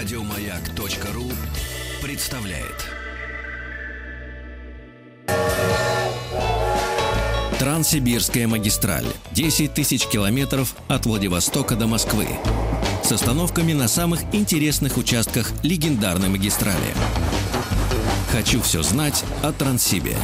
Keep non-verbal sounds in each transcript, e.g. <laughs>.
Радиомаяк.ру представляет. Транссибирская магистраль. 10 тысяч километров от Владивостока до Москвы. С остановками на самых интересных участках легендарной магистрали. Хочу все знать о Транссибе.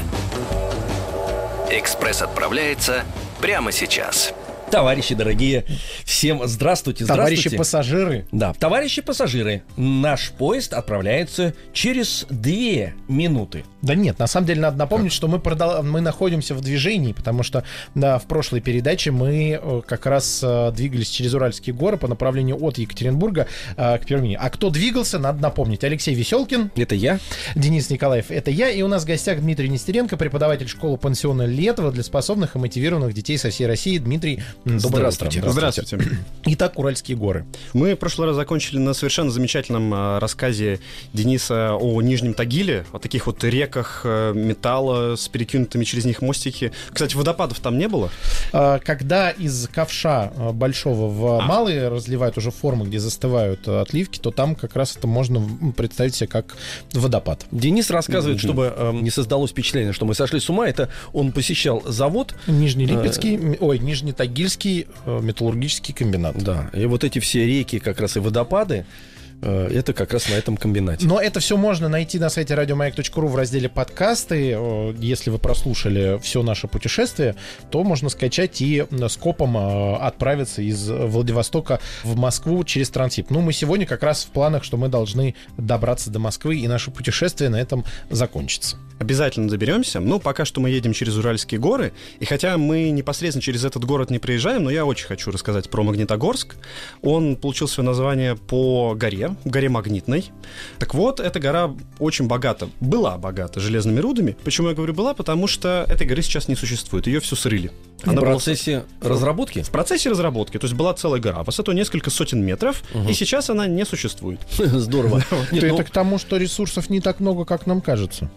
Экспресс отправляется прямо сейчас. Товарищи дорогие, всем здравствуйте, здравствуйте. Товарищи пассажиры. Да, товарищи пассажиры, наш поезд отправляется через две минуты. Да нет, на самом деле надо напомнить, что мы, продол... мы находимся в движении, потому что да, в прошлой передаче мы э, как раз э, двигались через Уральские горы по направлению от Екатеринбурга э, к Перми. А кто двигался, надо напомнить. Алексей Веселкин. Это я. Денис Николаев. Это я. И у нас в гостях Дмитрий Нестеренко, преподаватель школы пансиона Летова для способных и мотивированных детей со всей России. Дмитрий, доброе Здравствуйте. утро. Здравствуйте. Итак, Уральские горы. Мы в прошлый раз закончили на совершенно замечательном а, рассказе Дениса о Нижнем Тагиле, о таких вот реках э, металла с перекинутыми через них мостики. Кстати, водопадов там не было? А, Когда из ковша а, большого в А. малые разливают уже формы, где застывают а, отливки, то там как раз это можно представить себе как водопад. Денис рассказывает, чтобы э, не создалось впечатление, что мы сошли с ума. Это он посещал завод. Нижнелипецкий, м, ой, Нижнетагильский э, металлургический комбинат. Да, и вот эти все реки, как раз и водопады, э, это как раз на этом комбинате. Но это все можно найти на сайте радиомаяк.ру в разделе подкасты. Э, Если вы прослушали все наше путешествие, то можно скачать и скопом э, отправиться из Владивостока в Москву через Трансип. Ну, мы сегодня как раз в планах, что мы должны добраться до Москвы, и наше путешествие на этом закончится. Обязательно доберемся. Ну, пока что мы едем через Уральские горы. И хотя мы непосредственно через этот город не проезжаем, но я очень хочу рассказать про Магнитогорск. Он получил свое название по горе, горе Магнитной. Так вот, эта гора очень богата, была богата железными рудами. Почему я говорю была? Потому что этой горы сейчас не существует. Ее все срыли. В Она была- процессе разработки? В процессе разработки, то есть была целая гора, высотой несколько сотен метров, и сейчас она не существует. <laughs> Здорово. <laughs> Нет, это ну, к тому, что ресурсов не так много, как нам кажется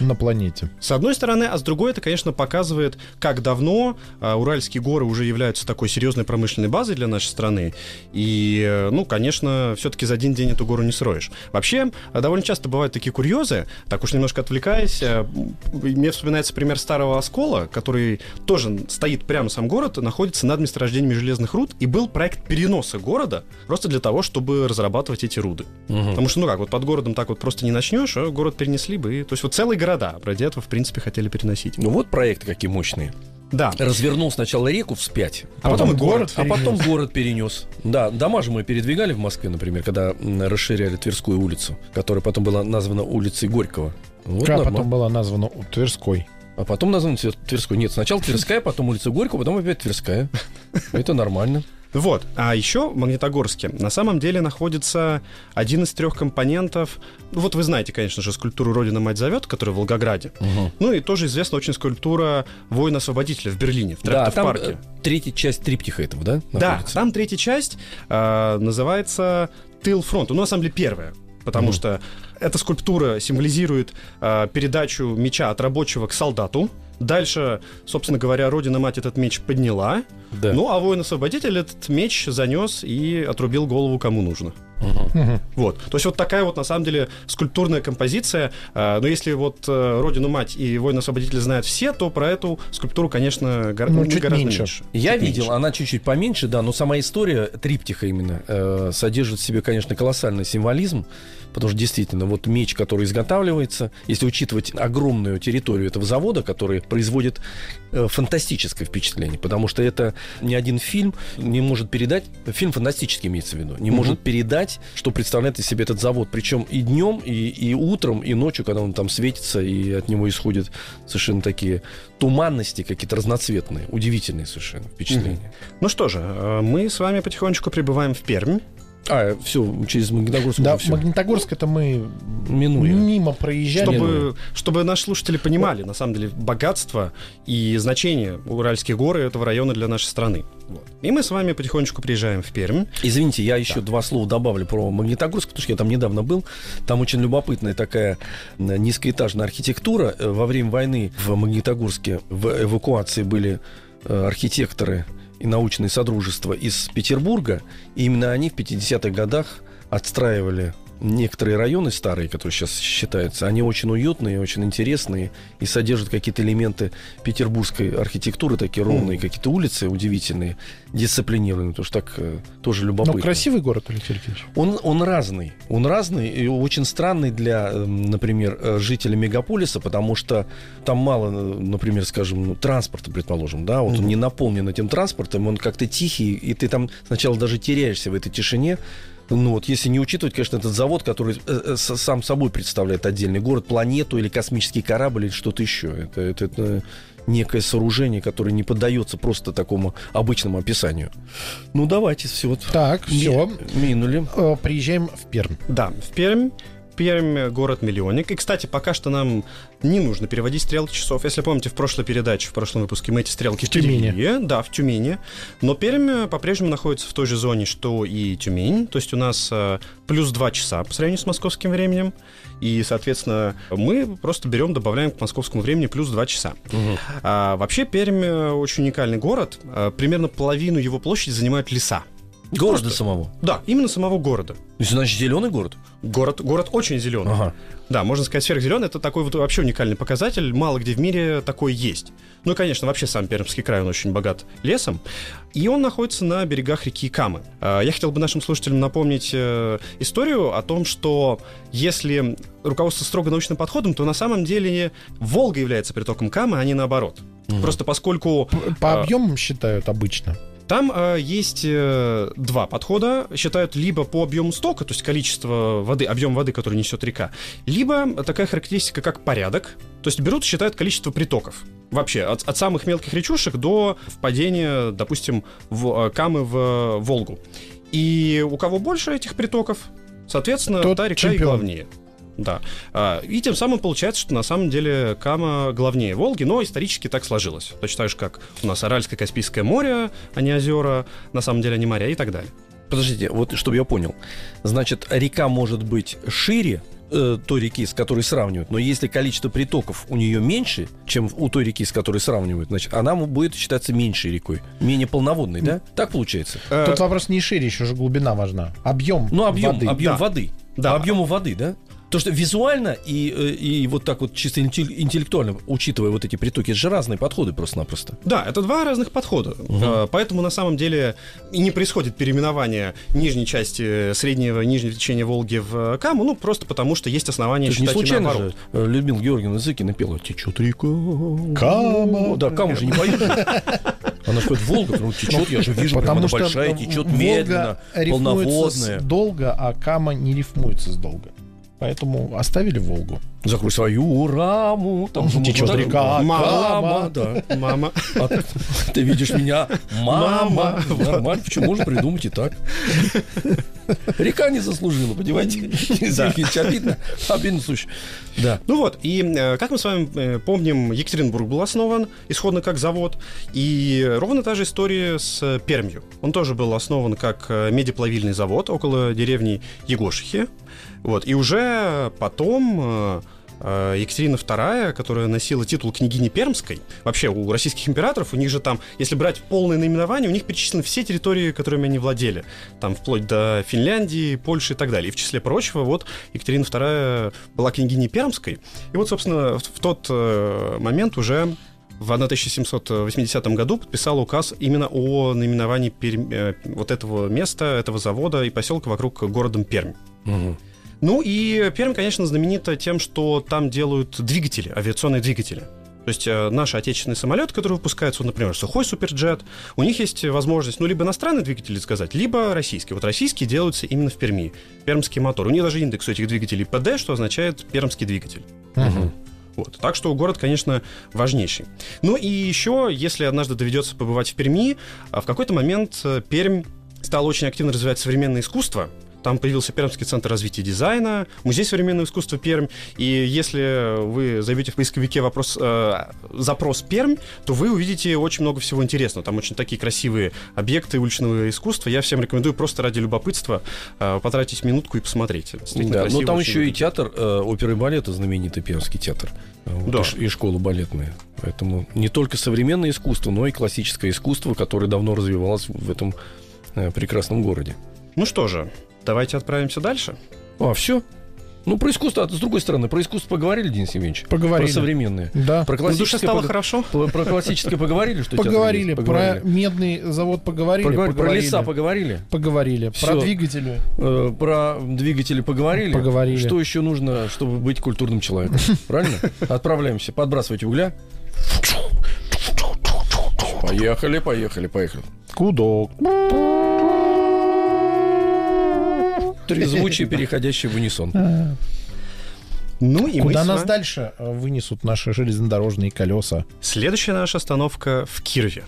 на планете. С одной стороны, а с другой это, конечно, показывает, как давно а, Уральские горы уже являются такой серьезной промышленной базой для нашей страны. И, э, ну, конечно, все-таки за один день эту гору не строишь. Вообще, а, довольно часто бывают такие курьезы, так уж немножко отвлекаясь, э, м, мне вспоминается пример старого оскола, который тоже стоит прямо сам город, находится над месторождениями железных руд, и был проект переноса города просто для того, чтобы разрабатывать эти руды. мгм. Потому что, ну как, вот под городом так вот просто не начнешь, а город перенесли бы. и- То есть вот целые города этого, в принципе, хотели переносить. Ну вот проекты какие мощные. Да. Развернул сначала реку вспять, А потом и город. а потом город перенес. Да, дома же мы передвигали в Москве, например, когда расширяли Тверскую улицу, которая потом была названа улицей Горького. Вот нормально. потом была названа Тверской. А потом названа Твер- Тверской. Нет, сначала Тверская, потом улица Горького, потом опять Тверская. Это нормально. Вот. А еще в Магнитогорске на самом деле находится один из трех компонентов. Ну, вот вы знаете, конечно же, скульптуру Родина Мать зовет, которая в Волгограде. Ну и тоже известна очень скульптура воина-освободителя в Берлине, в Да, там парке. э, третья часть триптиха этого, да? Да, находится? там третья часть э, называется «Тыл фронта». Ну, на самом деле, первая. Потому Мгм. что эта скульптура символизирует э, передачу меча от рабочего к солдату. Дальше, собственно говоря, Родина-мать этот меч подняла. Да. Ну, а воин-освободитель этот меч занес и отрубил голову кому нужно. Мгм. Вот. То есть вот такая вот, на самом деле, скульптурная композиция. Э, Но если вот э, Родину-мать и воин-освободитель знают все, то про эту скульптуру, конечно, гор- Ну, ну, чуть гораздо меньше. меньше. Я Чуть видел, меньше. она чуть-чуть поменьше, да, но сама история триптиха именно э, содержит в себе, конечно, колоссальный символизм, потому что действительно, вот меч, который изготавливается, если учитывать огромную территорию этого завода, который производит э, фантастическое впечатление, потому что это ни один фильм не может передать, фильм фантастический имеется в виду, не Мгм. может передать, что представляет из себя этот завод, причем и днем, и, и утром, и ночью, когда он там светится, и от него исходят совершенно такие туманности какие-то разноцветные, удивительные совершенно впечатления. Ну что же, э, мы с вами потихонечку прибываем в Пермь. А, все, через Магнитогорск Да, все. Магнитогорск это мы Минуем. мимо проезжали. Чтобы, чтобы наши слушатели понимали, на самом деле, богатство и значение Уральских гор и этого района для нашей страны. Вот. И мы с вами потихонечку приезжаем в Пермь. Извините, я еще два слова добавлю про Магнитогорск, потому что я там недавно был. Там очень любопытная такая м, низкоэтажная архитектура. Э, Во время войны в Магнитогорске в эвакуации были э, архитекторы и научные содружества из Петербурга. И именно они в 50-х годах отстраивали некоторые районы старые, которые сейчас считаются, они очень уютные, очень интересные и содержат какие-то элементы петербургской архитектуры, такие ровные какие-то улицы удивительные, дисциплинированные, потому что так э, тоже любопытно. Ну, красивый город, Алексей Алексеевич. Он, он разный. Он разный и очень странный для, э, например, э, жителей мегаполиса, потому что там мало, э, например, скажем, ну, транспорта, предположим, да, вот он не наполнен этим транспортом, он как-то тихий, и ты там сначала даже теряешься в этой тишине. Ну вот, если не учитывать, конечно, этот завод, который э, э, сам собой представляет отдельный город, планету или космический корабль или что-то еще. Это, это, это некое сооружение, которое не поддается просто такому обычному описанию. Ну давайте, все вот. Так, ми- все. Минули. Приезжаем в Пермь. Да, в Пермь. Пермь город-миллионник. И, кстати, пока что нам не нужно переводить стрелки часов. Если помните, в прошлой передаче, в прошлом выпуске мы эти стрелки В Тюмени. перевели. Да, в Тюмени. Но Пермь э, по-прежнему находится в той же зоне, что и Тюмень. То есть у нас э, плюс 2 часа по сравнению с московским временем. И, соответственно, мы просто берем, добавляем к московскому времени плюс 2 часа. А, вообще, Пермь э, очень уникальный город. Примерно половину его площади занимают леса. Города самого. Да, именно самого города. То есть, значит, зеленый город? Город, город очень зеленый. Ага. Да, можно сказать, сверхзеленый это такой вот вообще уникальный показатель. Мало где в мире такой есть. Ну и, конечно, вообще сам Пермский край, он очень богат лесом. И он находится на берегах реки Камы. А, Я хотел бы нашим слушателям напомнить э, историю о том, что если руководство строго научным подходом, то на самом деле Волга является притоком Камы, а не наоборот. Просто поскольку По А. объемам считают обычно. Там э, есть э, два подхода. Считают либо по объему стока, то есть количество воды, объем воды, который несет река, либо такая характеристика, как порядок. То есть берут и считают количество притоков. Вообще, от, от самых мелких речушек до впадения, допустим, в э, Камы в э, Волгу. И у кого больше этих притоков, соответственно, Тот та река и чемпион. главнее. Да. А, И тем самым получается, что на самом деле Кама главнее Волги, но исторически так сложилось. Точно так же, как у нас Аральское Каспийское море, а не озера, на самом деле они моря и так далее. Подождите, вот чтобы я понял. Значит, река может быть шире э, той реки, с которой сравнивают, но если количество притоков у нее меньше, чем у той реки, с которой сравнивают, значит, она будет считаться меньшей рекой, менее полноводной, да? Так получается? Тут вопрос не шире, еще же глубина важна. Объем Ну, объем, воды. объем Да. воды. Да. По объему воды, да? То, что визуально и, э, и вот так вот чисто интеллектуально, учитывая вот эти притоки, это же разные подходы просто-напросто. Да, это два разных подхода. Э, Поэтому на самом деле и не происходит переименование нижней части среднего и нижнего течения Волги в Каму, ну просто потому, что есть основания Это не считать и случайно же э, Людмила Георгиевна Зыкина пела «Течет река». Кама. Да, Каму же не поет. <laughs> Она же Волга, ну течет, я же вижу, прям она большая, э, течет Волга медленно, полноводная. долго, а Кама не рифмуется с долго. Поэтому оставили Волгу. Закрой свою раму, там же Течет река Мама, да. Мама. А ты видишь меня, мама. Мама. Нормально, почему можно придумать и так? Река не заслужила, понимаете? Да. Обидно, обидно, слушай. Да. Ну вот, и э, как мы с вами э, помним, Екатеринбург был основан исходно как завод, и ровно та же история с э, Пермью. Он тоже был основан как медиплавильный завод около деревни Егошихи. Вот, и уже потом э, э, Екатерина II, которая носила титул княгини Пермской, вообще у российских императоров, у них же там, если брать полное наименование, у них перечислены все территории, которыми они владели. Там вплоть до Финляндии, Польши и так далее. И в числе прочего, вот Екатерина II была княгиней Пермской. И вот, собственно, в, в тот э, момент уже в 1780 году подписала указ именно о наименовании Пермь- э, вот этого места, этого завода и поселка вокруг городом Пермь. Мгм. Ну и Пермь, конечно, знаменита тем, что там делают двигатели, авиационные двигатели. То есть э, наши отечественные самолеты, которые выпускаются, вот, например, сухой суперджет, у них есть возможность, ну, либо иностранные двигатели сказать, либо российские. Вот российские делаются именно в Перми. Пермский мотор. У них даже индекс у этих двигателей ПД, что означает пермский двигатель. Мгм. Вот. Так что город, конечно, важнейший. Ну и еще, если однажды доведется побывать в Перми, а, в какой-то момент э, Пермь стала очень активно развивать современное искусство. Там появился Пермский центр развития дизайна, музей современного искусства Пермь. И если вы зайдете в поисковике вопрос, э, запрос Пермь, то вы увидите очень много всего интересного. Там очень такие красивые объекты уличного искусства. Я всем рекомендую просто ради любопытства э, потратить минутку и посмотреть. Да, красиво, ну там еще и театр э, оперы и балета, знаменитый Пермский театр. Э, вот, Да. и, и школа балетная. Поэтому не только современное искусство, но и классическое искусство, которое давно развивалось в этом э, прекрасном городе. Ну что же, давайте отправимся дальше. А, все? Ну, про искусство, а с другой стороны, про искусство поговорили, Денис Евгеньевич? Поговорили. Про современное. Да. Про душе классическое, стало пог- хорошо? про, <laughs> про классическое поговорили, что Поговорили. есть? Про медный завод поговорили. Поговор- Про поговорили. леса поговорили? Поговорили. Всё. Про двигатели. Э, Про двигатели поговорили? Поговорили. Что еще нужно, чтобы быть культурным человеком? <laughs> Правильно? Отправляемся. Подбрасывайте угля. Поехали, поехали, поехали. Кудок. Трезвучие, переходящие в унисон. Ну и мы Куда нас дальше э, вынесут наши железнодорожные колеса? Следующая наша остановка в Кирове.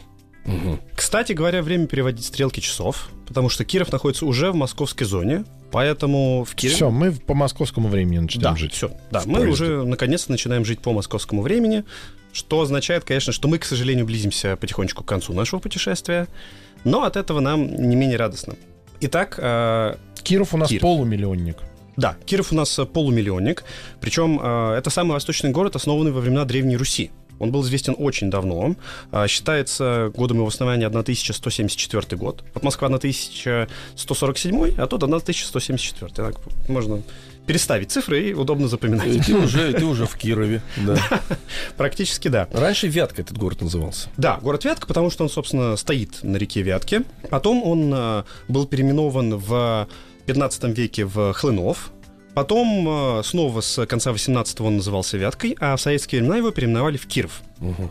Кстати говоря, время переводить стрелки часов, потому что Киров находится уже в московской зоне, поэтому в Кирове... Все, мы по московскому времени начнем Да, жить. все. Да, мы поезде. уже наконец-то начинаем жить по московскому времени, что означает, конечно, что мы, к сожалению, близимся потихонечку к концу нашего путешествия, но от этого нам не менее радостно. Итак, э, Киров у нас Киров. полумиллионник. да, Киров у нас э, полумиллионник, причем э, это самый восточный город, основанный во времена Древней Руси. Он был известен очень давно. А, Считается годом его основания 1174 год. Вот Москва 1147, а тут 1174. Так можно переставить цифры и удобно И запоминать. Ты уже, ты уже в Кирове. Да. <laughs> Практически да. Раньше Вятка этот город назывался. Да, город Вятка, потому что он, собственно, стоит на реке Вятке. Потом он э, был переименован в 15 веке в Хлынов. Потом э, снова с конца 18-го он назывался Вяткой, а в советские времена его переименовали в Киров. Мгм.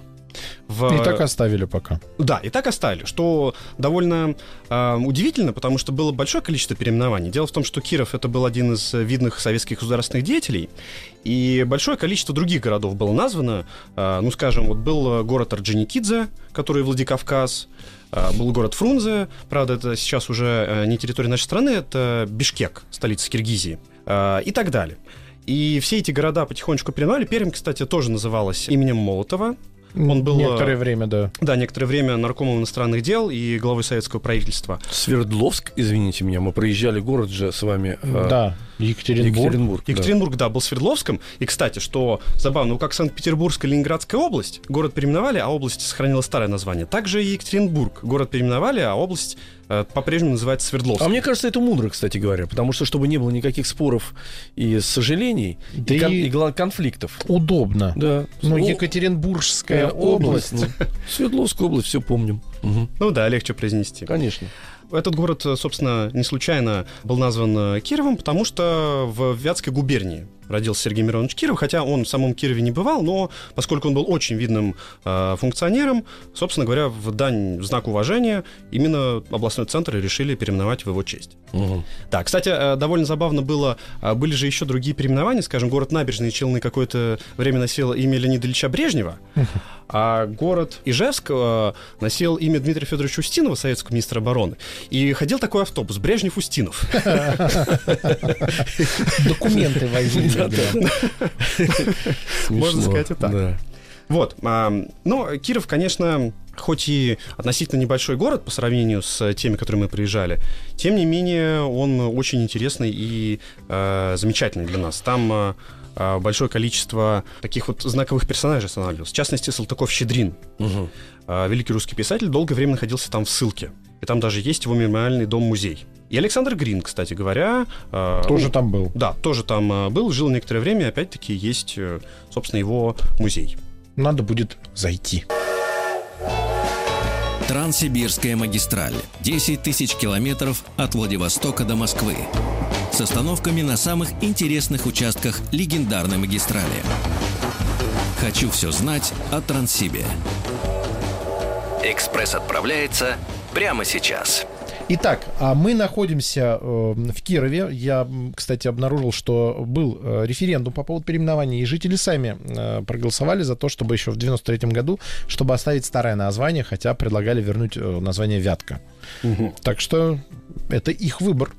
В- И так оставили пока. Да, и так оставили, что довольно э, удивительно, потому что было большое количество переименований. Дело в том, что Киров это был один из видных советских государственных деятелей, и большое количество других городов было названо. Э, ну, скажем, вот был э, город Орджоникидзе, который Владикавказ, был город Фрунзе, правда, это сейчас уже э, не территория нашей страны, это Бишкек, столица Киргизии, э, и так далее. И все эти города потихонечку переименовали. Пермь, кстати, тоже называлась именем Молотова. Он был, Некоторое э, время, да. Да, некоторое время наркомом иностранных дел и главой советского правительства. Свердловск, извините меня, мы проезжали город же с вами. э, Да, Екатеринбург. Екатеринбург. да. Екатеринбург, да, был Свердловском. И, кстати, что забавно, ну, как Санкт-Петербургская Ленинградская область, город переименовали, а область сохранила старое название. Также и Екатеринбург, город переименовали, а область по-прежнему называется Свердловск. А мне кажется, это мудро, кстати говоря, потому что чтобы не было никаких споров и сожалений, Да и, кон- и- и главное, конфликтов. Удобно. Да. Ну, Екатеринбургская э, область. ну, Свердловская область, все помним. Мгм. Ну да, легче произнести. Конечно. Этот город, э, собственно, не случайно был назван э, Кировом, потому что в Вятской губернии родился Сергей Миронович Киров, хотя он в самом Кирове не бывал, но поскольку он был очень видным э, функционером, собственно говоря, в дань, в знак уважения, именно областной центр решили переименовать в его честь. Мгм. Да, кстати, э, довольно забавно было, э, были же еще другие переименования, скажем, город Набережные Челны какое-то время носил имя Леонида Ильича Брежнева, а город Ижевск э, носил имя Дмитрия Федоровича Устинова, советского министра обороны. И ходил такой автобус Брежнев-Устинов. <laughs> Документы возили. Да. Можно Смешно. сказать и так. Да. Вот. Но Киров, конечно, хоть и относительно небольшой город по сравнению с теми, которые мы приезжали, тем не менее он очень интересный и э, замечательный для нас. Там э, э, большое количество таких вот знаковых персонажей останавливалось. В частности, Салтыков-Щедрин. Э, великий русский писатель, долгое время находился там в ссылке. И там даже есть его мемориальный дом-музей. И Александр Грин, кстати говоря... э, Тоже там был. Да, тоже там э, был, жил некоторое время, и опять-таки есть, э, собственно, его музей. Надо будет зайти. Транссибирская магистраль. 10 тысяч километров от Владивостока до Москвы. С остановками на самых интересных участках легендарной магистрали. Хочу все знать о Транссибе. Экспресс отправляется прямо сейчас. Итак, а мы находимся э, в Кирове. Я, кстати, обнаружил, что был э, референдум по поводу переименования, и жители сами э, проголосовали за то, чтобы еще в 93 году, чтобы оставить старое название, хотя предлагали вернуть название Вятка. Так что это их выбор.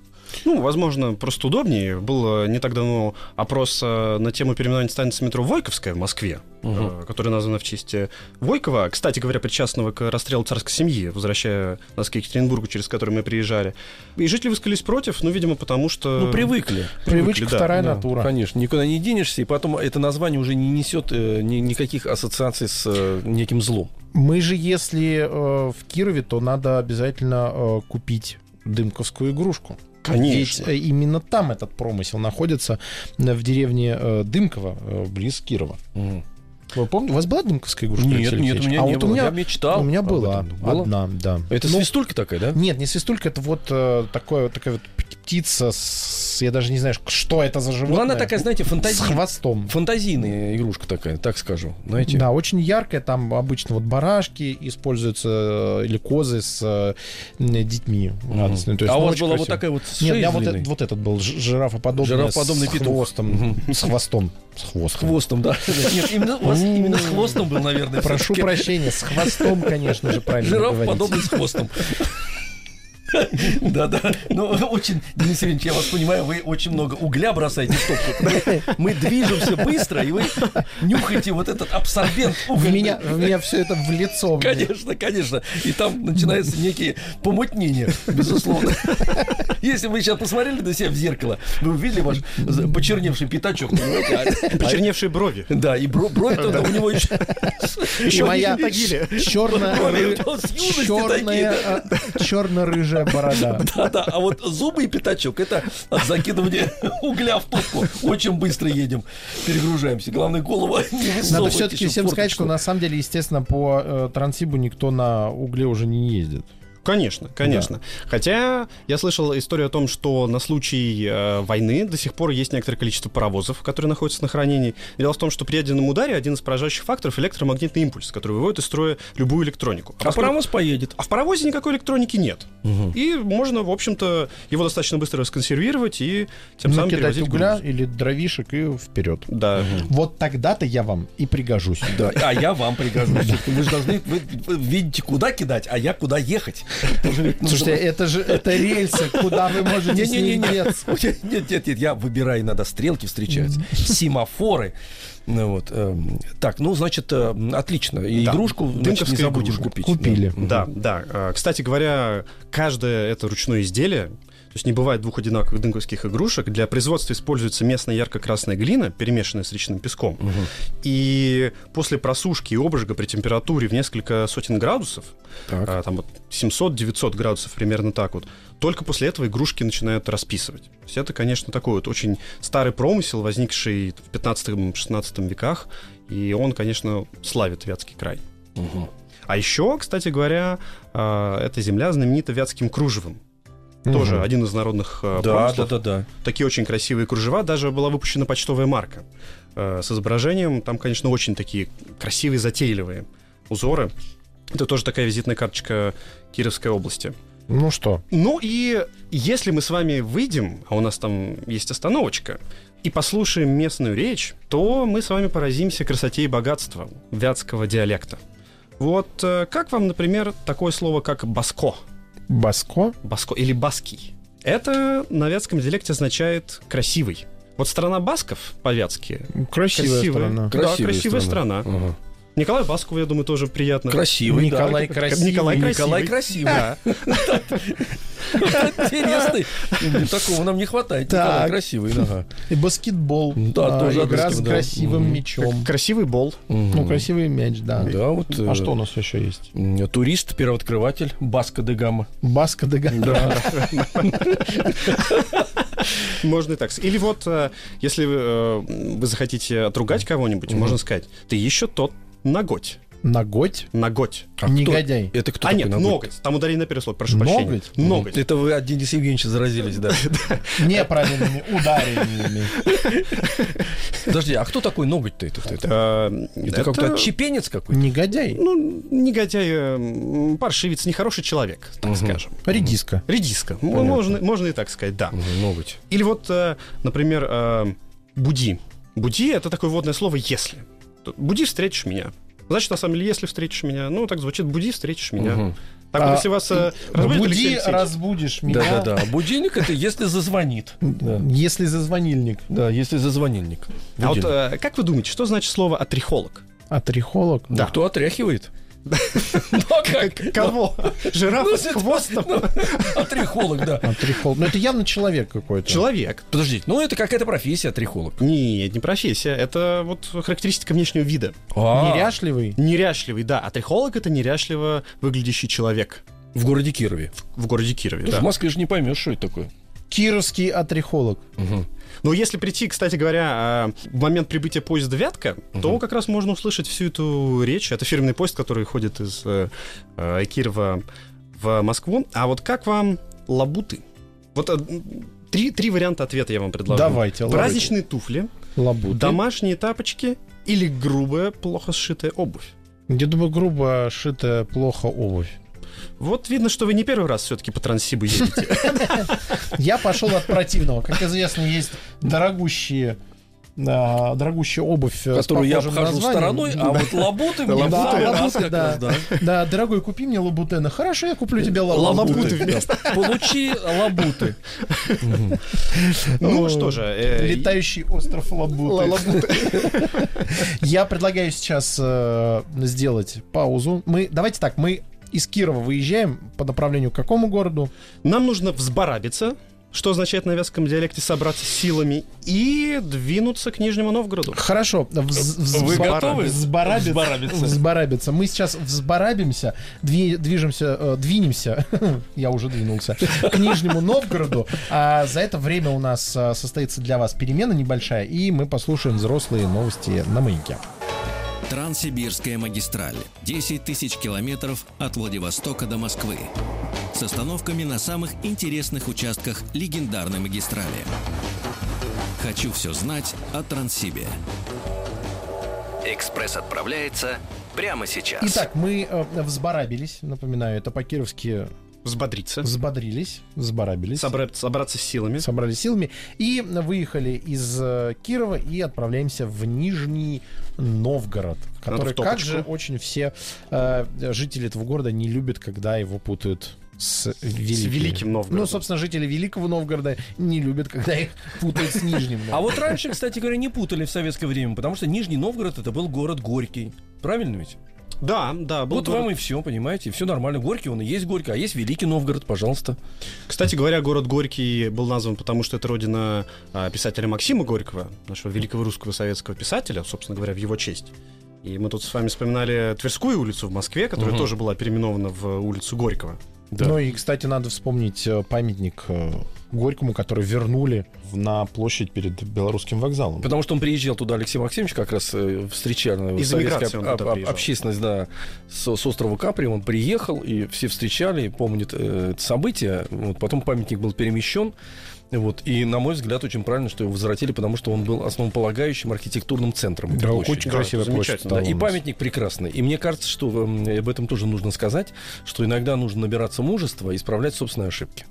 Ну, возможно, просто удобнее. Был э, не так давно опрос э, на тему переименования станции метро Войковская в Москве, э, которая названа в честь Войкова, кстати говоря, причастного к расстрелу царской семьи, возвращая нас к Екатеринбургу, через который мы приезжали. И жители высказались против, ну, видимо, потому что... Ну, привыкли. Привычка да, вторая Да, натура. Конечно, никуда не денешься, и потом это название уже не несет э, ни- никаких ассоциаций с э, неким злом. Мы же, если э, в Кирове, то надо обязательно э, купить дымковскую игрушку. Конечно. Ведь э, именно там этот промысел находится э, в деревне э, Дымково, близ Кирова. Вы помните, у вас была дымковская игрушка? Нет, Алексей нет, у меня а не вот было. у меня, Я мечтал У меня была. Было? одна, да. Это Ну, свистулька такая, да? Нет, не свистулька, это вот э, такое, такая вот птица с... Я даже не знаю, что это за животное. Ну, она такая, знаете, С фантазийная. хвостом. Фантазийная игрушка такая, так скажу. Знаете? Да, очень яркая. Там обычно вот барашки используются э, или козы с э, детьми. То есть, а у вас была вот красиво. такая вот с Нет, меня вот, длинной. э- вот этот был жирафоподобный, Жирафоподобный с петух. хвостом. С хвостом. С С хвостом. хвостом, да. Нет, именно, у вас именно с хвостом был, наверное. Прошу прощения, с хвостом, конечно же, правильно Жираф подобный с хвостом. <laughs> Да, да. Ну, очень, Денис Евгеньевич, я вас понимаю, вы очень много угля бросаете в топку. <laughs> Мы движемся быстро, и вы нюхаете вот этот абсорбент В угольный. меня, в меня все это в лицо. Конечно, конечно. И там начинаются некие помутнения, безусловно. Если вы сейчас посмотрели на себя в зеркало, вы увидели ваш почерневший пятачок, понимаете? А- Почерневшие брови. Да, и бро- бровь у него еще... И моя Тагиле. Черно-рыжая борода. <laughs> Да, да, а вот зубы и пятачок это от закидывания угля в топку. Очень быстро едем, перегружаемся. Главное, голову <laughs> не Надо все-таки всем сказать, что на самом деле, естественно, по э, Транссибу никто на угле уже не ездит. Конечно, конечно. Хотя я слышал историю о том, что на случай э, войны до сих пор есть некоторое количество паровозов, которые находятся на хранении. Дело в том, что при ядерном ударе один из поражающих факторов электромагнитный импульс, который выводит из строя любую электронику. А поскольку- паровоз поедет. А в паровозе никакой электроники нет. И можно, в общем-то, его достаточно быстро расконсервировать и тем самым Накидать перевозить угля груз. или дровишек и вперед. Да. Вот тогда-то я вам и пригожусь. Да, а я вам пригожусь. Вы же должны, вы видите, куда кидать, а я куда ехать. Слушайте, это же это рельсы, куда вы можете деться? <laughs> нет, нет, нет, нет, я выбираю, иногда стрелки встречаются, семафоры. Ну вот, эм, так, ну, значит, э, отлично. И Да. игрушку, значит, не забудем игрушка. купить. Купили. Да, да. А, Кстати говоря, каждое это ручное изделие, есть не бывает двух одинаковых дымковских игрушек. Для производства используется местная ярко-красная глина, перемешанная с речным песком. И после просушки и обжига при температуре в несколько сотен градусов, Так. а, там вот 700-900 градусов примерно так вот, только после этого игрушки начинают расписывать. То есть это, конечно, такой вот очень старый промысел, возникший в 15-16 веках, и он, конечно, славит Вятский край. Мгм. А еще, кстати говоря, а, эта земля знаменита вятским кружевом. Тоже Мгм. один из народных а, Да, да, промыслов. да, да. Такие очень красивые кружева. Даже была выпущена почтовая марка э, с изображением. Там, конечно, очень такие красивые, затейливые узоры. Это тоже такая визитная карточка Кировской области. Ну что, Ну и если мы с вами выйдем, а у нас там есть остановочка, и послушаем местную речь, то мы с вами поразимся красоте и богатству вятского диалекта. Вот э, как вам, например, такое слово, как «баско»? Баско? Баско или «баский». Это на вятском диалекте означает «красивый». Вот страна басков по-вятски Красивая красивая. страна. Да, красивая страна. Ага. Николай Баскову, я думаю, тоже приятно. Красивый, Николай да. красивый. Николай Николай красивый. красивый. Интересный. Такого нам не хватает. Так. Николай красивый. И баскетбол. Да, А, тоже Игра с красивым мячом. Красивый бол. Ну, красивый мяч, да. Да, вот. А э, что у нас еще есть? Турист, первооткрыватель, Баска де Гамма. Баска Дега. Можно и так. Или вот, э, если э, вы захотите отругать кого-нибудь, можно сказать, ты еще тот наготь. Ноготь? Наготь. А кто- Негодяй. Это кто а такой нет, ноготь? ноготь. Там ударение на первый слог, прошу Ноготь? прощения. Ноготь. Это вы от Дениса Евгеньевича заразились, да. <laughs> Неправильными ударениями. Подожди, а кто такой ноготь-то это? Это, как-то отщепенец какой-то? Негодяй. Ну, негодяй, э, паршивец, нехороший человек, так скажем. Редиска. Редиска. Можно, можно и так сказать, да. Ноготь. Или вот, э, например, э, буди. Буди — это такое водное слово «если». Буди, встретишь меня. Значит, на самом деле, если встретишь меня, ну, так звучит, буди, встретишь меня. Мгм. Так вот, А, если вас э, разбудит Алексей Буди, Алексеевич, разбудишь меня. Да-да-да. Будильник это если зазвонит. Да, Если зазвонильник. Да, если зазвонильник. А вот э, как вы думаете, что значит слово «атрихолог»? А трихолог? Ну, кто отряхивает? Ну, а как? Кого? Жирафа с Ну, хвостом? А трихолог, да. А трихолог. Ну, это явно человек какой-то. Человек. Подождите, ну это какая-то профессия, трихолог. Нет, не профессия, это вот характеристика внешнего вида. А, Неряшливый. Неряшливый, да. А трихолог — это неряшливо выглядящий человек В городе Кирове. в городе Кирове. В да. Москве же не поймешь, что это такое. Кировский отрехолог. Мгм. Но если прийти, кстати говоря, э, в момент прибытия поезда «Вятка», то Мгм. как раз можно услышать всю эту речь. Это фирменный поезд, который ходит из э, э, Кирова в Москву. А вот как вам лабуты? Вот э, три, три варианта ответа я вам предложу. Давайте, лабуты. Праздничные туфли, Лабуты. домашние тапочки или грубая, плохо сшитая обувь. Я думаю, грубо шитая плохо обувь. Вот видно, что вы не первый раз все-таки по Транссибу едете. <laughs> Я пошел от противного. Как известно, есть дорогущие а, дорогущая обувь э, Которую я обхожу названием. стороной, а вот лабуты мне Лабуты, да. раз, да. Да, дорогой, купи мне лабутена. Хорошо, я куплю тебе ла- Лабуты лабуты. вместо. Получи лабуты. Ну О, что же, э, <laughs> Летающий остров Лабуты. <laughs> Я предлагаю сейчас э, сделать паузу. Мы, давайте так, мы из Кирова выезжаем по направлению к какому городу? Нам нужно взбарабиться, что означает на вязком диалекте собраться силами, и двинуться к Нижнему Новгороду. Хорошо. вз- вз- Вы взба- готовы? Взбарабиться. Взбарабиться. Взбарабиться. Мы сейчас взбарабимся, дви- движемся, э, двинемся, <laughs> я уже двинулся, к Нижнему Новгороду. А за это время у нас э, состоится для вас перемена небольшая, и мы послушаем взрослые новости на маяке. Транссибирская магистраль. 10 тысяч километров от Владивостока до Москвы. С остановками на самых интересных участках легендарной магистрали. Хочу все знать о Транссибе. Экспресс отправляется прямо сейчас. Итак, мы э, взбарабились, напоминаю, это по-кировски Взбодриться, взбодрились, взбарабились. собра- собраться с силами. собрали силами и выехали из э, Кирова и отправляемся в Нижний Новгород, который, как же очень все э, жители этого города не любят, когда его путают с Великим. Великим Новгородом. Ну, собственно, жители Великого Новгорода не любят, когда их путают с Нижним А Новгородом. вот раньше, кстати говоря, не путали в советское время, потому что Нижний Новгород это был город Горький. Правильно ведь? Да, да. был Вот город- вам и все, понимаете, все нормально. Горький, он и есть Горький, а есть Великий Новгород, пожалуйста. Кстати говоря, город Горький был назван, потому что это родина а, писателя Максима Горького, нашего великого русского советского писателя, собственно говоря, в его честь. И мы тут с вами вспоминали Тверскую улицу в Москве, которая Мгм. тоже была переименована в улицу Горького. Ну и, кстати, надо вспомнить э, памятник э, Горькому, который вернули на площадь перед Белорусским вокзалом. Потому что он приезжал туда, Алексей Максимович, как раз э, встречал Из советская об- туда об- общественность, да, с, с острова Капри, он приехал, и все встречали, помнят э, это событие. Вот, потом памятник был перемещен. Вот, и, на мой взгляд, очень правильно, что его возвратили, потому что он был основополагающим архитектурным центром. Да, площади. очень красивая Да, площадь Да, и памятник прекрасный. И мне кажется, что м, об этом тоже нужно сказать, что иногда нужно набираться мужества и исправлять собственные ошибки.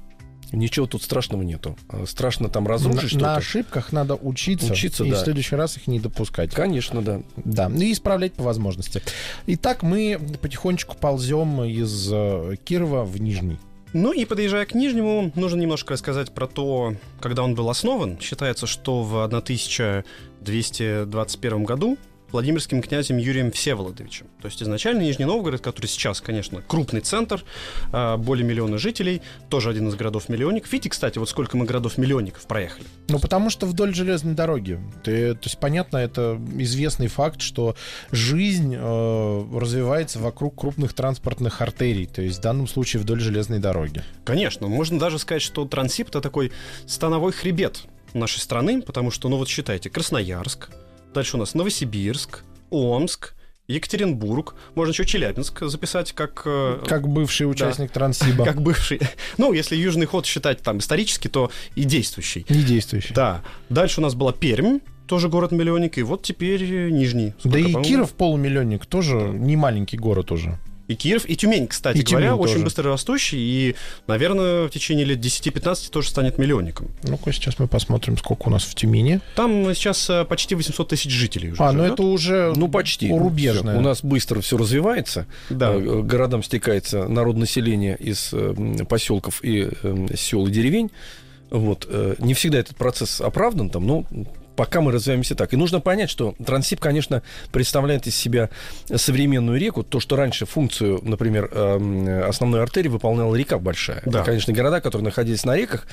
Ничего тут страшного нету. А Страшно там разрушить на, что-то. на ошибках надо учиться, Учиться, и да. в следующий раз их не допускать. Конечно, да. Да, и исправлять по возможности. Итак, мы потихонечку ползем из э, Кирова в Нижний. Ну и подъезжая к Нижнему, нужно немножко рассказать про то, когда он был основан. Считается, что в 1221 году Владимирским князем Юрием Всеволодовичем. То есть изначально Нижний Новгород, который сейчас, конечно, крупный центр, а, более миллиона жителей, тоже один из городов-миллионников. Видите, кстати, вот сколько мы городов-миллионников проехали. Ну, потому что вдоль железной дороги. Ты- то есть, понятно, это известный факт, что жизнь э, развивается вокруг крупных транспортных артерий, то есть в данном случае вдоль железной дороги. Конечно, можно даже сказать, что Транссиб это такой становой хребет нашей страны, потому что, ну вот считайте, Красноярск, дальше у нас Новосибирск, Омск, Екатеринбург, можно еще Челябинск записать как... э, Как бывший участник Транссиба. как бывший. <laughs> Ну, если южный ход считать там исторически, то и действующий. Не действующий. Да. Дальше у нас была Пермь, тоже город-миллионник, и вот теперь э, Нижний. Да Сколько, и по-моему? Киров полумиллионник тоже не маленький город уже. И Киев, и Тюмень, кстати И говоря, Тюмень очень тоже. быстро растущий, и, наверное, в течение лет 10-15 тоже станет миллионником. Ну-ка, сейчас мы посмотрим, сколько у нас в Тюмени. Там сейчас э, почти 800 тысяч жителей уже А, ну живет. это уже Ну, почти. рубежное. Всё. У нас быстро все развивается. Да. Э, Городам стекается народ населения из э, поселков и э, сел и деревень. Вот. э, Не всегда этот процесс оправдан там, но пока мы развиваемся так. И нужно понять, что Транссиб, конечно, представляет из себя современную реку. То, что раньше функцию, например, эм, основной артерии выполняла река большая. Да. Это, конечно, города, которые находились на реках,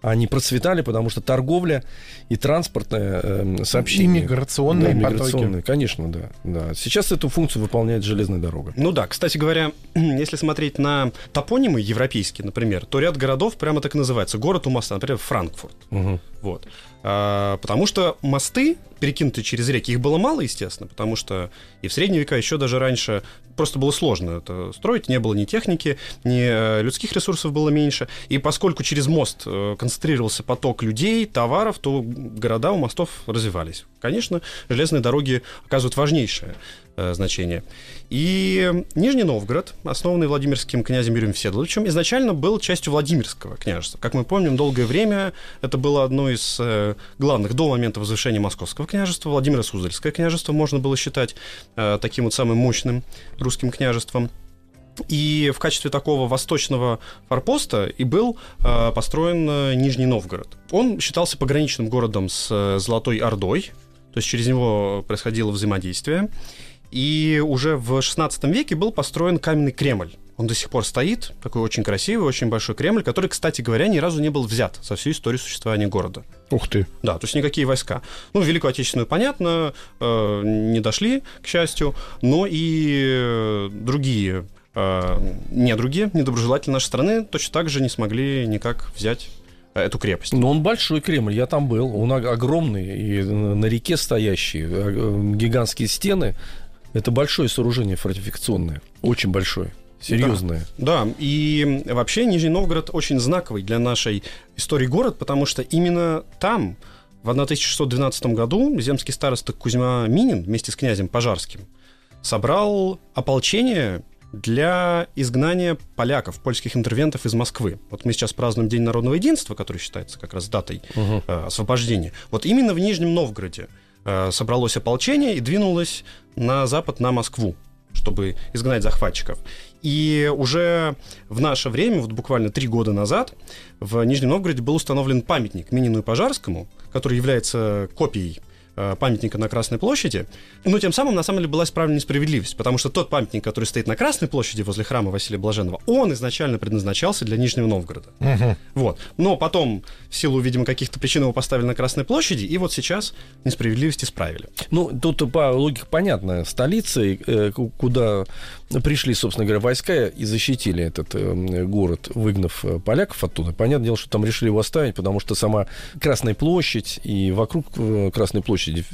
они процветали, потому что торговля и транспортное э, сообщение. Иммиграционные да, потоки. Конечно, да, да. Сейчас эту функцию выполняет железная дорога. Ну да, кстати говоря, <clears throat> если смотреть на топонимы европейские, например, то ряд городов прямо так и называется. Город у моста, например, Франкфурт. Угу. Вот. А, потому что мосты, перекинутые через реки, их было мало, естественно, потому что и в средние века, еще даже раньше, просто было сложно это строить, не было ни техники, ни э, людских ресурсов было меньше. И поскольку через мост э, концентрировался поток людей, товаров, то города у мостов развивались. Конечно, железные дороги оказывают важнейшее значение. И Нижний Новгород, основанный Владимирским князем Юрием Всеволодовичем, изначально был частью Владимирского княжества. Как мы помним, долгое время это было одно из э, главных до момента возвышения Московского княжества. Владимира Суздальское княжество можно было считать э, таким вот самым мощным русским княжеством. И в качестве такого восточного форпоста и был э, построен э, Нижний Новгород. Он считался пограничным городом с э, Золотой Ордой, то есть через него происходило взаимодействие. И уже в XVI веке был построен каменный Кремль. Он до сих пор стоит, такой очень красивый, очень большой Кремль, который, кстати говоря, ни разу не был взят за всю историю существования города. Ух ты. Да, то есть никакие войска. Ну, Великую Отечественную, понятно, э, не дошли, к счастью, но и э, другие э, недруги, недоброжелатели нашей страны точно так же не смогли никак взять э, эту крепость. Но он большой Кремль, я там был. Он огромный, и на реке стоящий, э, гигантские стены. Это большое сооружение фортификационное, очень большое. Серьезное. Да, да, и вообще Нижний Новгород очень знаковый для нашей истории город, потому что именно там в 1612 году земский староста Кузьма Минин вместе с князем Пожарским собрал ополчение для изгнания поляков, польских интервентов из Москвы. Вот мы сейчас празднуем День народного единства, который считается как раз датой угу. э, освобождения. Вот именно в Нижнем Новгороде собралось ополчение и двинулось на запад, на Москву чтобы изгнать захватчиков. И уже в наше время, вот буквально три года назад, в Нижнем Новгороде был установлен памятник Минину и Пожарскому, который является копией Э, памятника на Красной площади, но тем самым, на самом деле, была исправлена несправедливость, потому что тот памятник, который стоит на Красной площади возле храма Василия Блаженного, он изначально предназначался для Нижнего Новгорода. Угу. Вот. Но потом, в силу, видимо, каких-то причин его поставили на Красной площади, и вот сейчас несправедливость исправили. Ну, тут по логике понятно. Столица, э, куда пришли, собственно говоря, войска и защитили этот э, город, выгнав поляков оттуда. Понятное дело, что там решили его оставить, потому что сама Красная площадь и вокруг Красной площади площади,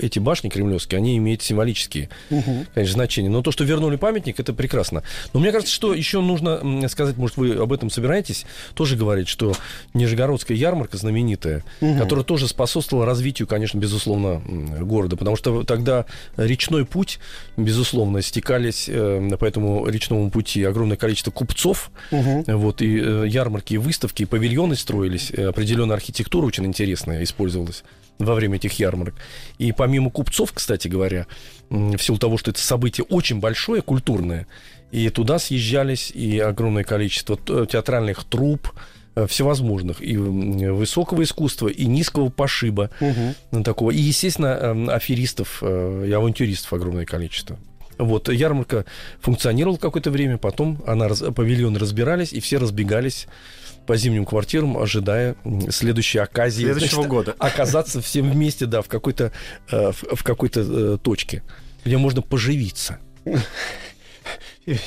эти башни кремлевские, они имеют символические, угу. конечно, значения. Но то, что вернули памятник, это прекрасно. Но мне кажется, что еще нужно сказать, может, вы об этом собираетесь, тоже говорить, что Нижегородская ярмарка знаменитая, угу. которая тоже способствовала развитию, конечно, безусловно, города, потому что тогда речной путь, безусловно, стекались э, по этому речному пути огромное количество купцов, угу. вот, и э, ярмарки, и выставки, и павильоны строились, э, определенная архитектура очень интересная использовалась во время этих ярмарок. И помимо купцов, кстати говоря, в силу того, что это событие очень большое, культурное, и туда съезжались и огромное количество театральных труп, э, всевозможных, и высокого искусства, и низкого пошиба угу. такого, и, естественно, эм, аферистов э, и авантюристов огромное количество. Вот, ярмарка функционировала какое-то время, потом она, павильоны разбирались, и все разбегались по зимним квартирам, ожидая следующей оказии. Следующего значит, года. <laughs> Оказаться всем вместе, да, в какой-то, э, в, какой-то э, точке, где можно поживиться.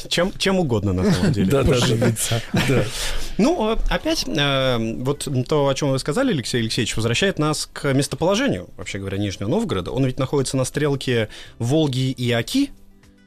Чем, чем угодно, на самом деле. <laughs> Да, поживиться. <laughs> Да. Ну, опять, э, вот то, о чем вы сказали, Алексей Алексеевич, возвращает нас к местоположению, вообще говоря, Нижнего Новгорода. Он ведь находится на стрелке Волги и Оки,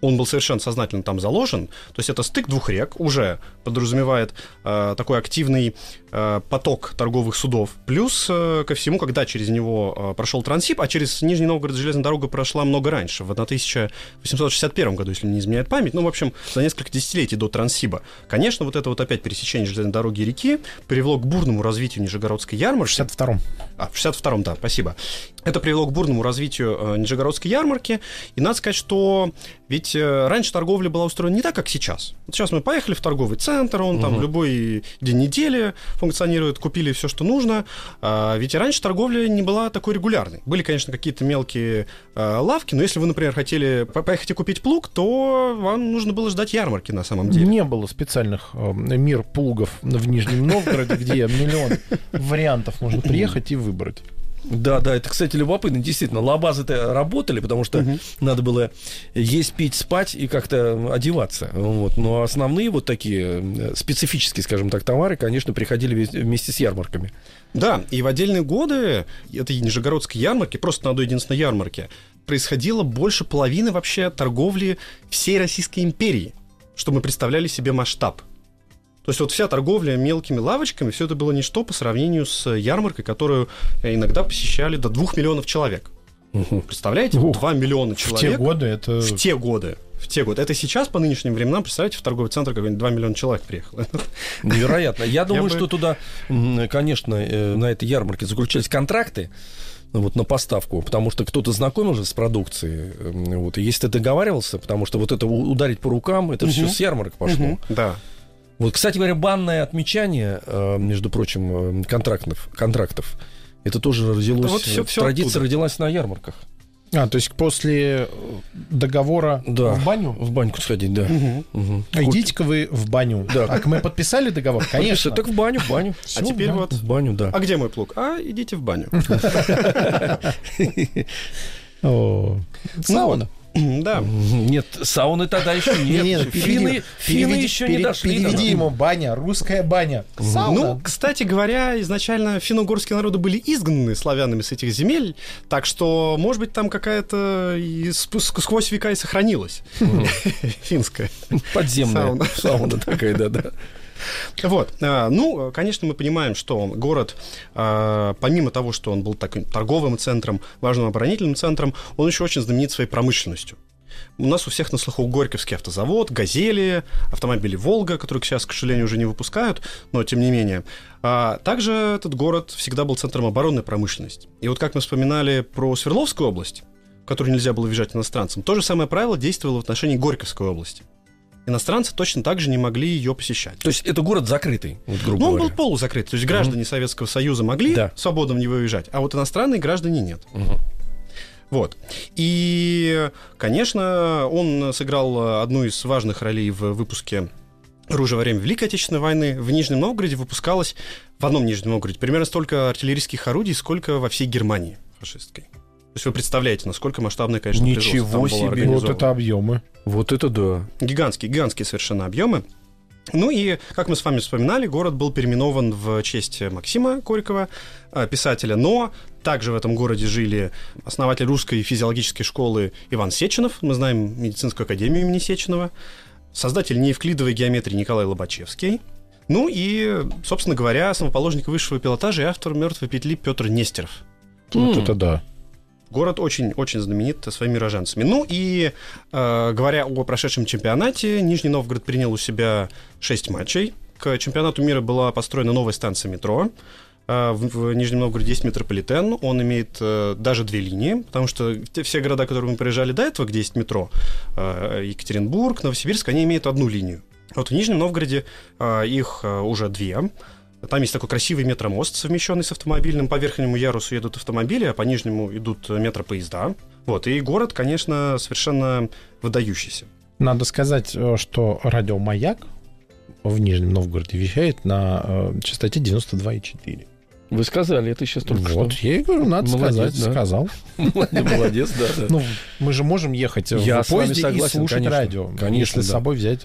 он был совершенно сознательно там заложен. То есть это стык двух рек, уже подразумевает э, такой активный э, поток торговых судов. Плюс э, ко всему, когда через него э, прошел Трансип, а через Нижний Новгород железная дорога прошла много раньше, в 1861 году, если не изменяет память, ну, в общем, за несколько десятилетий до Трансиба. Конечно, вот это вот опять пересечение железной дороги и реки привело к бурному развитию Нижегородской ярмарки. В 62-м. А, в 62-м, да, спасибо. Это привело к бурному развитию э, Нижегородской ярмарки. И надо сказать, что ведь э, раньше торговля была устроена не так, как сейчас. Вот сейчас мы поехали в торговый центр, он там Мгм. любой день недели функционирует, купили все, что нужно. А, ведь раньше торговля не была такой регулярной. Были, конечно, какие-то мелкие э, лавки, но если вы, например, хотели по- поехать и купить плуг, то вам нужно было ждать ярмарки на самом деле. Не было специальных э, мир плугов в Нижнем Новгороде, где миллион <laughs> вариантов можно приехать и выбрать. Да, да, это, кстати, любопытно. Действительно, лабазы-то работали, потому что Мгм. надо было есть, пить, спать и как-то одеваться. Вот. Но основные вот такие э, специфические, скажем так, товары, конечно, приходили вместе с ярмарками. Да, и в отдельные годы этой Нижегородской ярмарки, просто на одной единственной ярмарке, происходило больше половины вообще торговли всей Российской империи, чтобы мы представляли себе масштаб. То есть вот вся торговля мелкими лавочками, все это было ничто по сравнению с ярмаркой, которую иногда посещали до двух миллионов человек. Представляете? Ух, 2 миллиона В человек. те годы это... В те годы. В те годы. Это сейчас, по нынешним временам, представляете, в торговый центр какой-нибудь 2 миллиона человек приехало. <laughs> Невероятно. Я думаю, бы- что туда, м, конечно, э, на этой ярмарке заключались контракты ну, вот на поставку, потому что кто-то знакомил же с продукцией, э, вот, и если ты договаривался, потому что вот это ударить по рукам, это все Мгм. с ярмарок пошло. Да. Вот, кстати говоря, банное отмечание, э, между прочим, э, контрактов, контрактов, это тоже родилось, вот всё- э, всё традиция оттуда. родилась на ярмарках. А, то есть после э, договора Да. в баню? В баньку сходить, да. Мгм. А Идите-ка вы в баню. Да. Так, мы подписали договор? Конечно. Так в баню, в баню. А теперь вот... В баню, да. А где мой плуг? А, идите в баню. <laughs> О, Сауна. Да. Нет, сауны тогда еще нет. Не-не, финны, финны переведи- еще не дошли. Переведи ему баня, русская баня. Ну, Сауна. кстати говоря, изначально финно-угорские народы были изгнаны славянами с этих земель, так что, может быть, там какая-то сквозь века и сохранилась <laughs> финская. Подземная Сауна. сауна такая, да-да. Вот. а, Ну, конечно, мы понимаем, что город, а, помимо того, что он был таким торговым центром, важным оборонительным центром, он еще очень знаменит своей промышленностью. У нас у всех на слуху Горьковский автозавод, «Газели», автомобили «Волга», которые сейчас, к сожалению, уже не выпускают, но тем не менее. А также этот город всегда был центром оборонной промышленности. И вот как мы вспоминали про Свердловскую область, в которую нельзя было въезжать иностранцам, то же самое правило действовало в отношении Горьковской области. Иностранцы точно так же не могли ее посещать. То есть это город закрытый, вот, грубо Ну, он говоря. был полузакрыт. То есть граждане Советского Союза могли Да. свободно в него выезжать, а вот иностранные граждане нет. Мгм. Вот. И, конечно, он сыграл одну из важных ролей в выпуске оружия во время Великой Отечественной войны. В Нижнем Новгороде выпускалось, в одном Нижнем Новгороде, примерно столько артиллерийских орудий, сколько во всей Германии фашистской. То есть вы представляете, насколько масштабное, конечно, Ничего себе. Вот это объемы. Вот это да. Гигантские, гигантские совершенно объемы. Ну и, как мы с вами вспоминали, город был переименован в честь Максима Горького, э, писателя, но также в этом городе жили основатель русской физиологической школы Иван Сеченов, мы знаем медицинскую академию имени Сеченова, создатель неевклидовой геометрии Николай Лобачевский, ну и, собственно говоря, основоположник высшего пилотажа и автор «Мертвой петли» Петр Нестеров. Вот М. это да. Город очень-очень знаменит своими рожанцами. Ну и э, говоря о прошедшем чемпионате, Нижний Новгород принял у себя 6 матчей. К чемпионату мира была построена новая станция метро. Э, В, Нижнем Новгороде есть метрополитен, он имеет э, даже две линии, потому что те- все города, которые мы проезжали до этого, где есть метро, э, Екатеринбург, Новосибирск, они имеют одну линию. Вот в Нижнем Новгороде их уже две. Там есть такой красивый метромост, совмещенный с автомобильным. По верхнему ярусу едут автомобили, а по нижнему идут э, метропоезда. Вот, и город, конечно, совершенно выдающийся. Надо сказать, э, что радио «Маяк» в Нижнем Новгороде вещает на э, частоте 92,4. Вы сказали это сейчас только вот, что. я и говорю, надо Молодец, сказать, да. сказал. <laughs> Молодец, да, да. Ну, мы же можем ехать Я в с вами поезде и согласен, слушать конечно. радио. Конечно, если с собой взять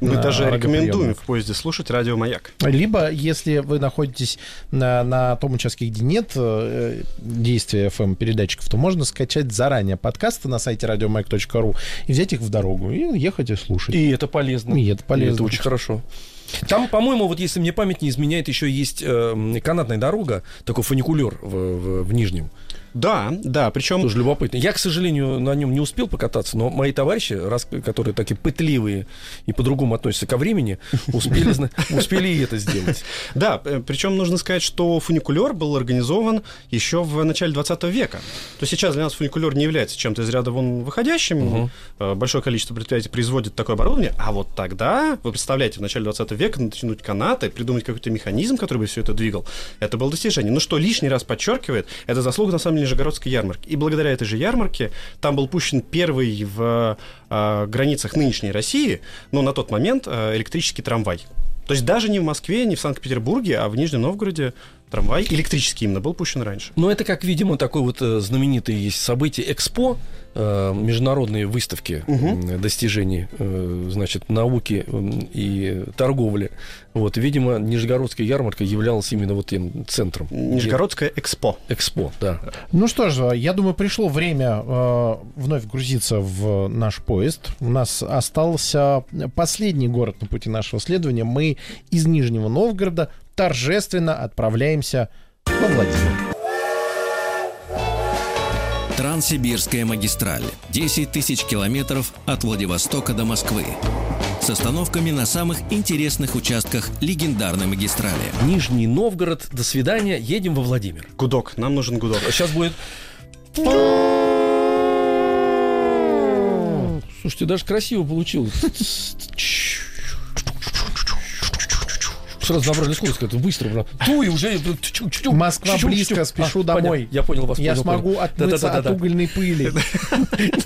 Мы на даже рекомендуем в поезде слушать радио «Маяк». Либо, если вы находитесь на, на том участке, где нет э, действия FM-передатчиков, то можно скачать заранее подкасты на сайте radiomag.ru и взять их в дорогу и ехать и слушать. И это полезно. И это полезно. это очень хорошо. Там, по-моему, вот если мне память не изменяет, еще есть э, канатная дорога, такой фуникулер в, в- в Нижнем. Да, да, причем... Тоже любопытно. Я, к сожалению, на нем не успел покататься, но мои товарищи, раз, которые такие пытливые и по-другому относятся ко времени, <laughs> успели, успели и это сделать. <laughs> Да, э, причем нужно сказать, что фуникулер был организован еще в начале 20 века. То сейчас для нас фуникулер не является чем-то из ряда вон выходящим. Угу. Большое количество предприятий производит такое оборудование. А вот тогда, вы представляете, в начале 20 века натянуть канаты, придумать какой-то механизм, который бы все это двигал, это было достижение. Но что лишний раз подчеркивает, это заслуга, на самом деле, Нижегородской ярмарки. И благодаря этой же ярмарке там был пущен первый в э, границах нынешней России, но на тот момент э, электрический трамвай. То есть даже не в Москве, не в Санкт-Петербурге, а в Нижнем Новгороде трамвай электрический именно был пущен раньше. Но это, как видимо, такое вот э, знаменитое есть событие Экспо, Э, международные выставки угу. достижений, э, значит, науки и торговли. Вот, видимо, Нижегородская ярмарка являлась именно вот тем центром. Нижегородская экспо. Экспо, да. Ну что ж, я думаю, пришло время э, вновь грузиться в наш поезд. У нас остался последний город на пути нашего следования. Мы из Нижнего Новгорода торжественно отправляемся во Владимир. Транссибирская магистраль. 10 тысяч километров от Владивостока до Москвы. С остановками на самых интересных участках легендарной магистрали. Нижний Новгород. До свидания. Едем во Владимир. Гудок. Нам нужен гудок. Сейчас будет... Слушайте, даже красиво получилось <laughs> сразу набрали скорость, это быстро. Ту и уже... Москва близко, спешу домой. Я понял вас. Я смогу отмыться от угольной пыли. <laughs>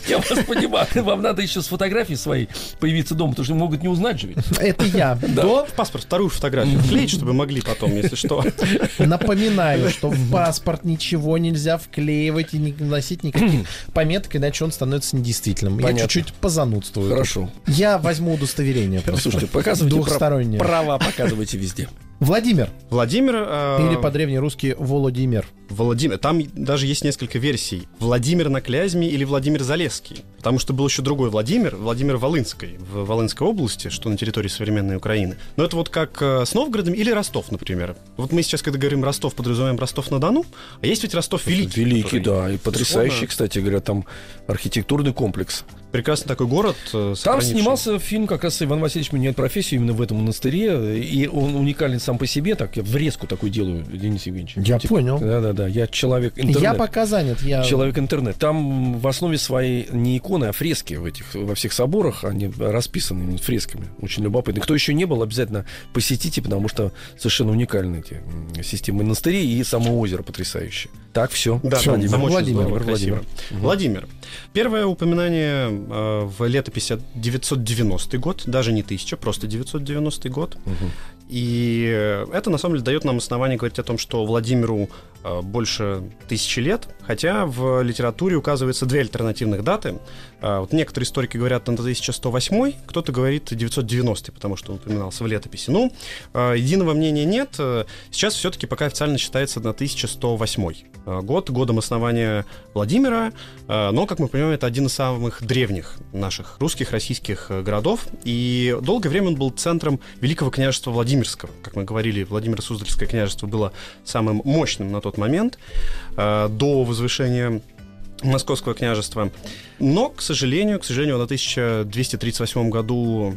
Я вас понимаю. Вам надо еще с фотографией своей появиться дома, потому что могут не узнать же ведь. Это я. <laughs> Да. В паспорт вторую фотографию вклеить, чтобы могли потом, если что. <laughs> Напоминаю, что в паспорт ничего нельзя вклеивать и не носить никаких <clears throat> пометок, иначе он становится недействительным. Я чуть-чуть позанудствую. Хорошо. Я возьму удостоверение. Слушайте, показывайте. Права показывайте везде везде. Владимир. Владимир... Э... Или по-древнерусски Володимир. Владимир. Там даже есть несколько версий. Владимир на Клязьме или Владимир Залесский. Потому что был еще другой Владимир, Владимир Волынской, в Волынской области, что на территории современной Украины. Но это вот как э, с Новгородом или Ростов, например. Вот мы сейчас, когда говорим Ростов, подразумеваем Ростов-на-Дону, а есть ведь Ростов Великий. Великий, да, и потрясающий, кстати говоря, там архитектурный комплекс прекрасный такой город. Э, Там снимался фильм, как раз Иван Васильевич меняет профессию именно в этом монастыре. И он уникален сам по себе. Так, я врезку такую делаю, Денис Евгеньевич. Я типа, понял. Да-да-да, я человек интернет. Я пока занят. Я... Человек интернет. Там в основе своей не иконы, а фрески в этих, во всех соборах. Они расписаны фресками. Очень любопытно. Кто еще не был, обязательно посетите, потому что совершенно уникальные эти системы монастырей и само озеро потрясающее. Так, все. Да, все, Владимир. Владимир, Владимир, Владимир. Угу. Владимир. Первое упоминание э, в летописи 990 год, даже не 1000, просто 990 год. Угу. И это, на самом деле, дает нам основание говорить о том, что Владимиру э, больше тысячи лет, хотя в литературе указываются две альтернативных даты. Э, вот некоторые историки говорят на 1108, кто-то говорит 990, потому что он упоминался в летописи. Ну, э, единого мнения нет. Сейчас все-таки пока официально считается на 1108 год, годом основания Владимира, но, как мы понимаем, это один из самых древних наших русских, российских городов, и долгое время он был центром Великого княжества Владимирского. Как мы говорили, Владимир Суздальское княжество было самым мощным на тот момент, э, до возвышения Московского княжества. Но, к сожалению, к сожалению, в 1238 году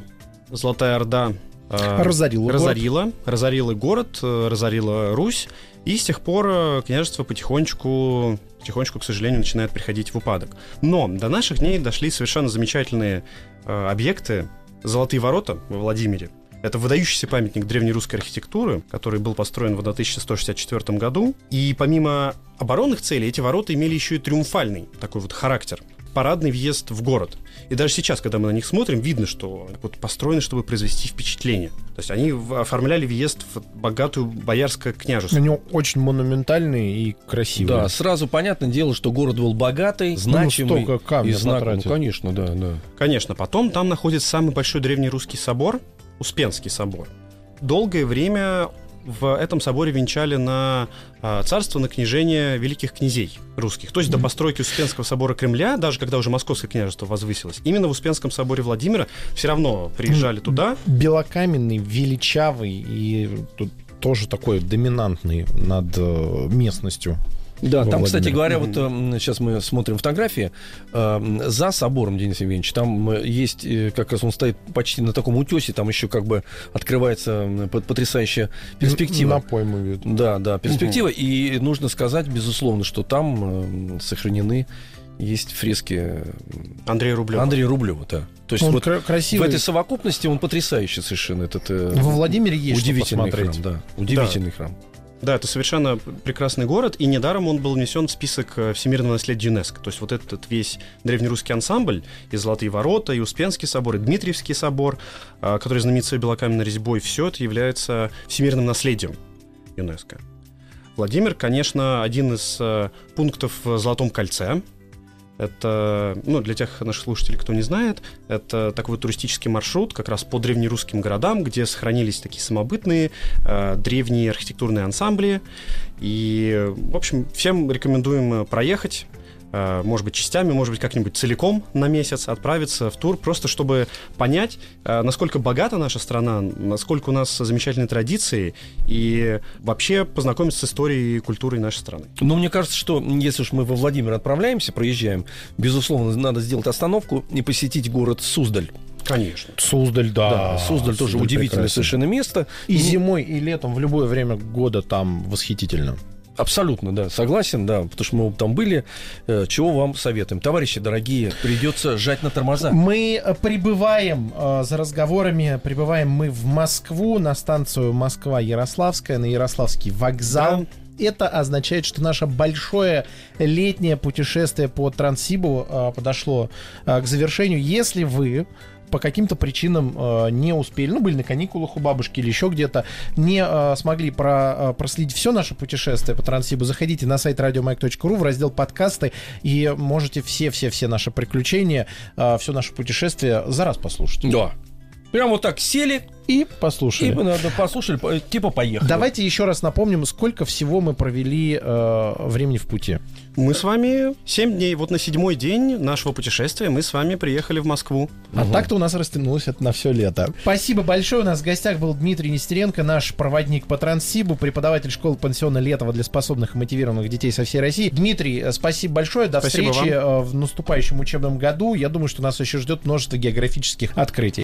Золотая Орда э, разорила, разорила, город. разорила город, э, разорила Русь, и с тех пор княжество потихонечку, потихонечку, к сожалению, начинает приходить в упадок. Но до наших дней дошли совершенно замечательные объекты, Золотые ворота во Владимире, это выдающийся памятник древнерусской архитектуры, который был построен в 1164 году. И помимо оборонных целей, эти ворота имели еще и триумфальный такой вот характер парадный въезд в город. И даже сейчас, когда мы на них смотрим, видно, что вот построены, чтобы произвести впечатление. То есть они оформляли въезд в богатую боярское княжество. Они очень монументальные и красивые. Да, сразу понятное дело, что город был богатый, ну, значимый. Ну, столько камня и знак... Ну, конечно, да, да. Конечно. Потом там находится самый большой древний русский собор, Успенский собор. Долгое время в этом соборе венчали на а, царство, на княжение великих князей русских. То есть до постройки Успенского собора Кремля, даже когда уже Московское княжество возвысилось, именно в Успенском соборе Владимира все равно приезжали туда. Белокаменный, величавый и тут тоже такой доминантный над э, местностью. Да, там, кстати Владимире. говоря, вот сейчас мы смотрим фотографии, э, за собором, Денис Евгеньевич, там э, есть, э, как раз он стоит почти на таком утесе, там еще как бы открывается потрясающая перспектива. На пойму видно. Да, да, перспектива. И нужно сказать, безусловно, что там э, сохранены есть фрески э, Андрей Рублев. Андрея Рублева, да. То есть Он вот кра- в красивый. этой совокупности он потрясающий совершенно этот э, Во Владимире есть что удивительный храм, посмотреть. да, удивительный храм. Да, это совершенно прекрасный город, и недаром он был внесен в список э, всемирного наследия ЮНЕСКо. То есть вот этот весь древнерусский ансамбль, и Золотые ворота, и Успенский собор, и Дмитриевский собор, э, который знаменит своей белокаменной резьбой, все это является всемирным наследием ЮНЕСКо. Владимир, конечно, один из э, пунктов в Золотом кольце. Это, ну, для тех наших слушателей, кто не знает, это такой туристический маршрут как раз по древнерусским городам, где сохранились такие самобытные э, древние архитектурные ансамбли. И, в общем, всем рекомендуем э, проехать, может быть, частями, может быть, как-нибудь целиком на месяц отправиться в тур, просто чтобы понять, э, насколько богата наша страна, насколько у нас замечательные традиции, и вообще познакомиться с историей и культурой нашей страны. Но мне кажется, что если уж мы во Владимир отправляемся, проезжаем, безусловно, надо сделать остановку и посетить город Суздаль. Конечно. Суздаль, да. Да, Суздаль тоже удивительное прекрасен. совершенно место. И зимой, и летом, в любое время года там восхитительно. Абсолютно, да, согласен, да, потому что мы там были. Э, Чего вам советуем? Товарищи дорогие, придется жать на тормоза. Мы э, прибываем э, за разговорами, прибываем мы в Москву на станцию Москва-Ярославская, на Ярославский вокзал. Это означает, что наше большое летнее путешествие по Транссибу э, подошло э, к завершению. Если вы по каким-то причинам э, не успели, ну, были на каникулах у бабушки или еще где-то, не э, смогли про, э, проследить все наше путешествие по Транссибу, заходите на сайт радиомаяк.ру в раздел подкасты и можете все-все-все наши приключения, э, все наше путешествие за раз послушать. Да. Прям вот так сели И и послушали. надо послушали, по- типа поехали. Давайте еще раз напомним, сколько всего мы провели э, времени в пути. Мы с вами 7 дней, вот на седьмой день нашего путешествия мы с вами приехали в Москву. А так-то у нас растянулось это на все лето. Спасибо большое. У нас в гостях был Дмитрий Нестеренко, наш проводник по Транссибу, преподаватель школы пансиона Летова для способных и мотивированных детей со всей России. Дмитрий, э, спасибо большое. До Спасибо встречи э, в наступающем учебном году. Я думаю, что нас еще ждет множество географических открытий.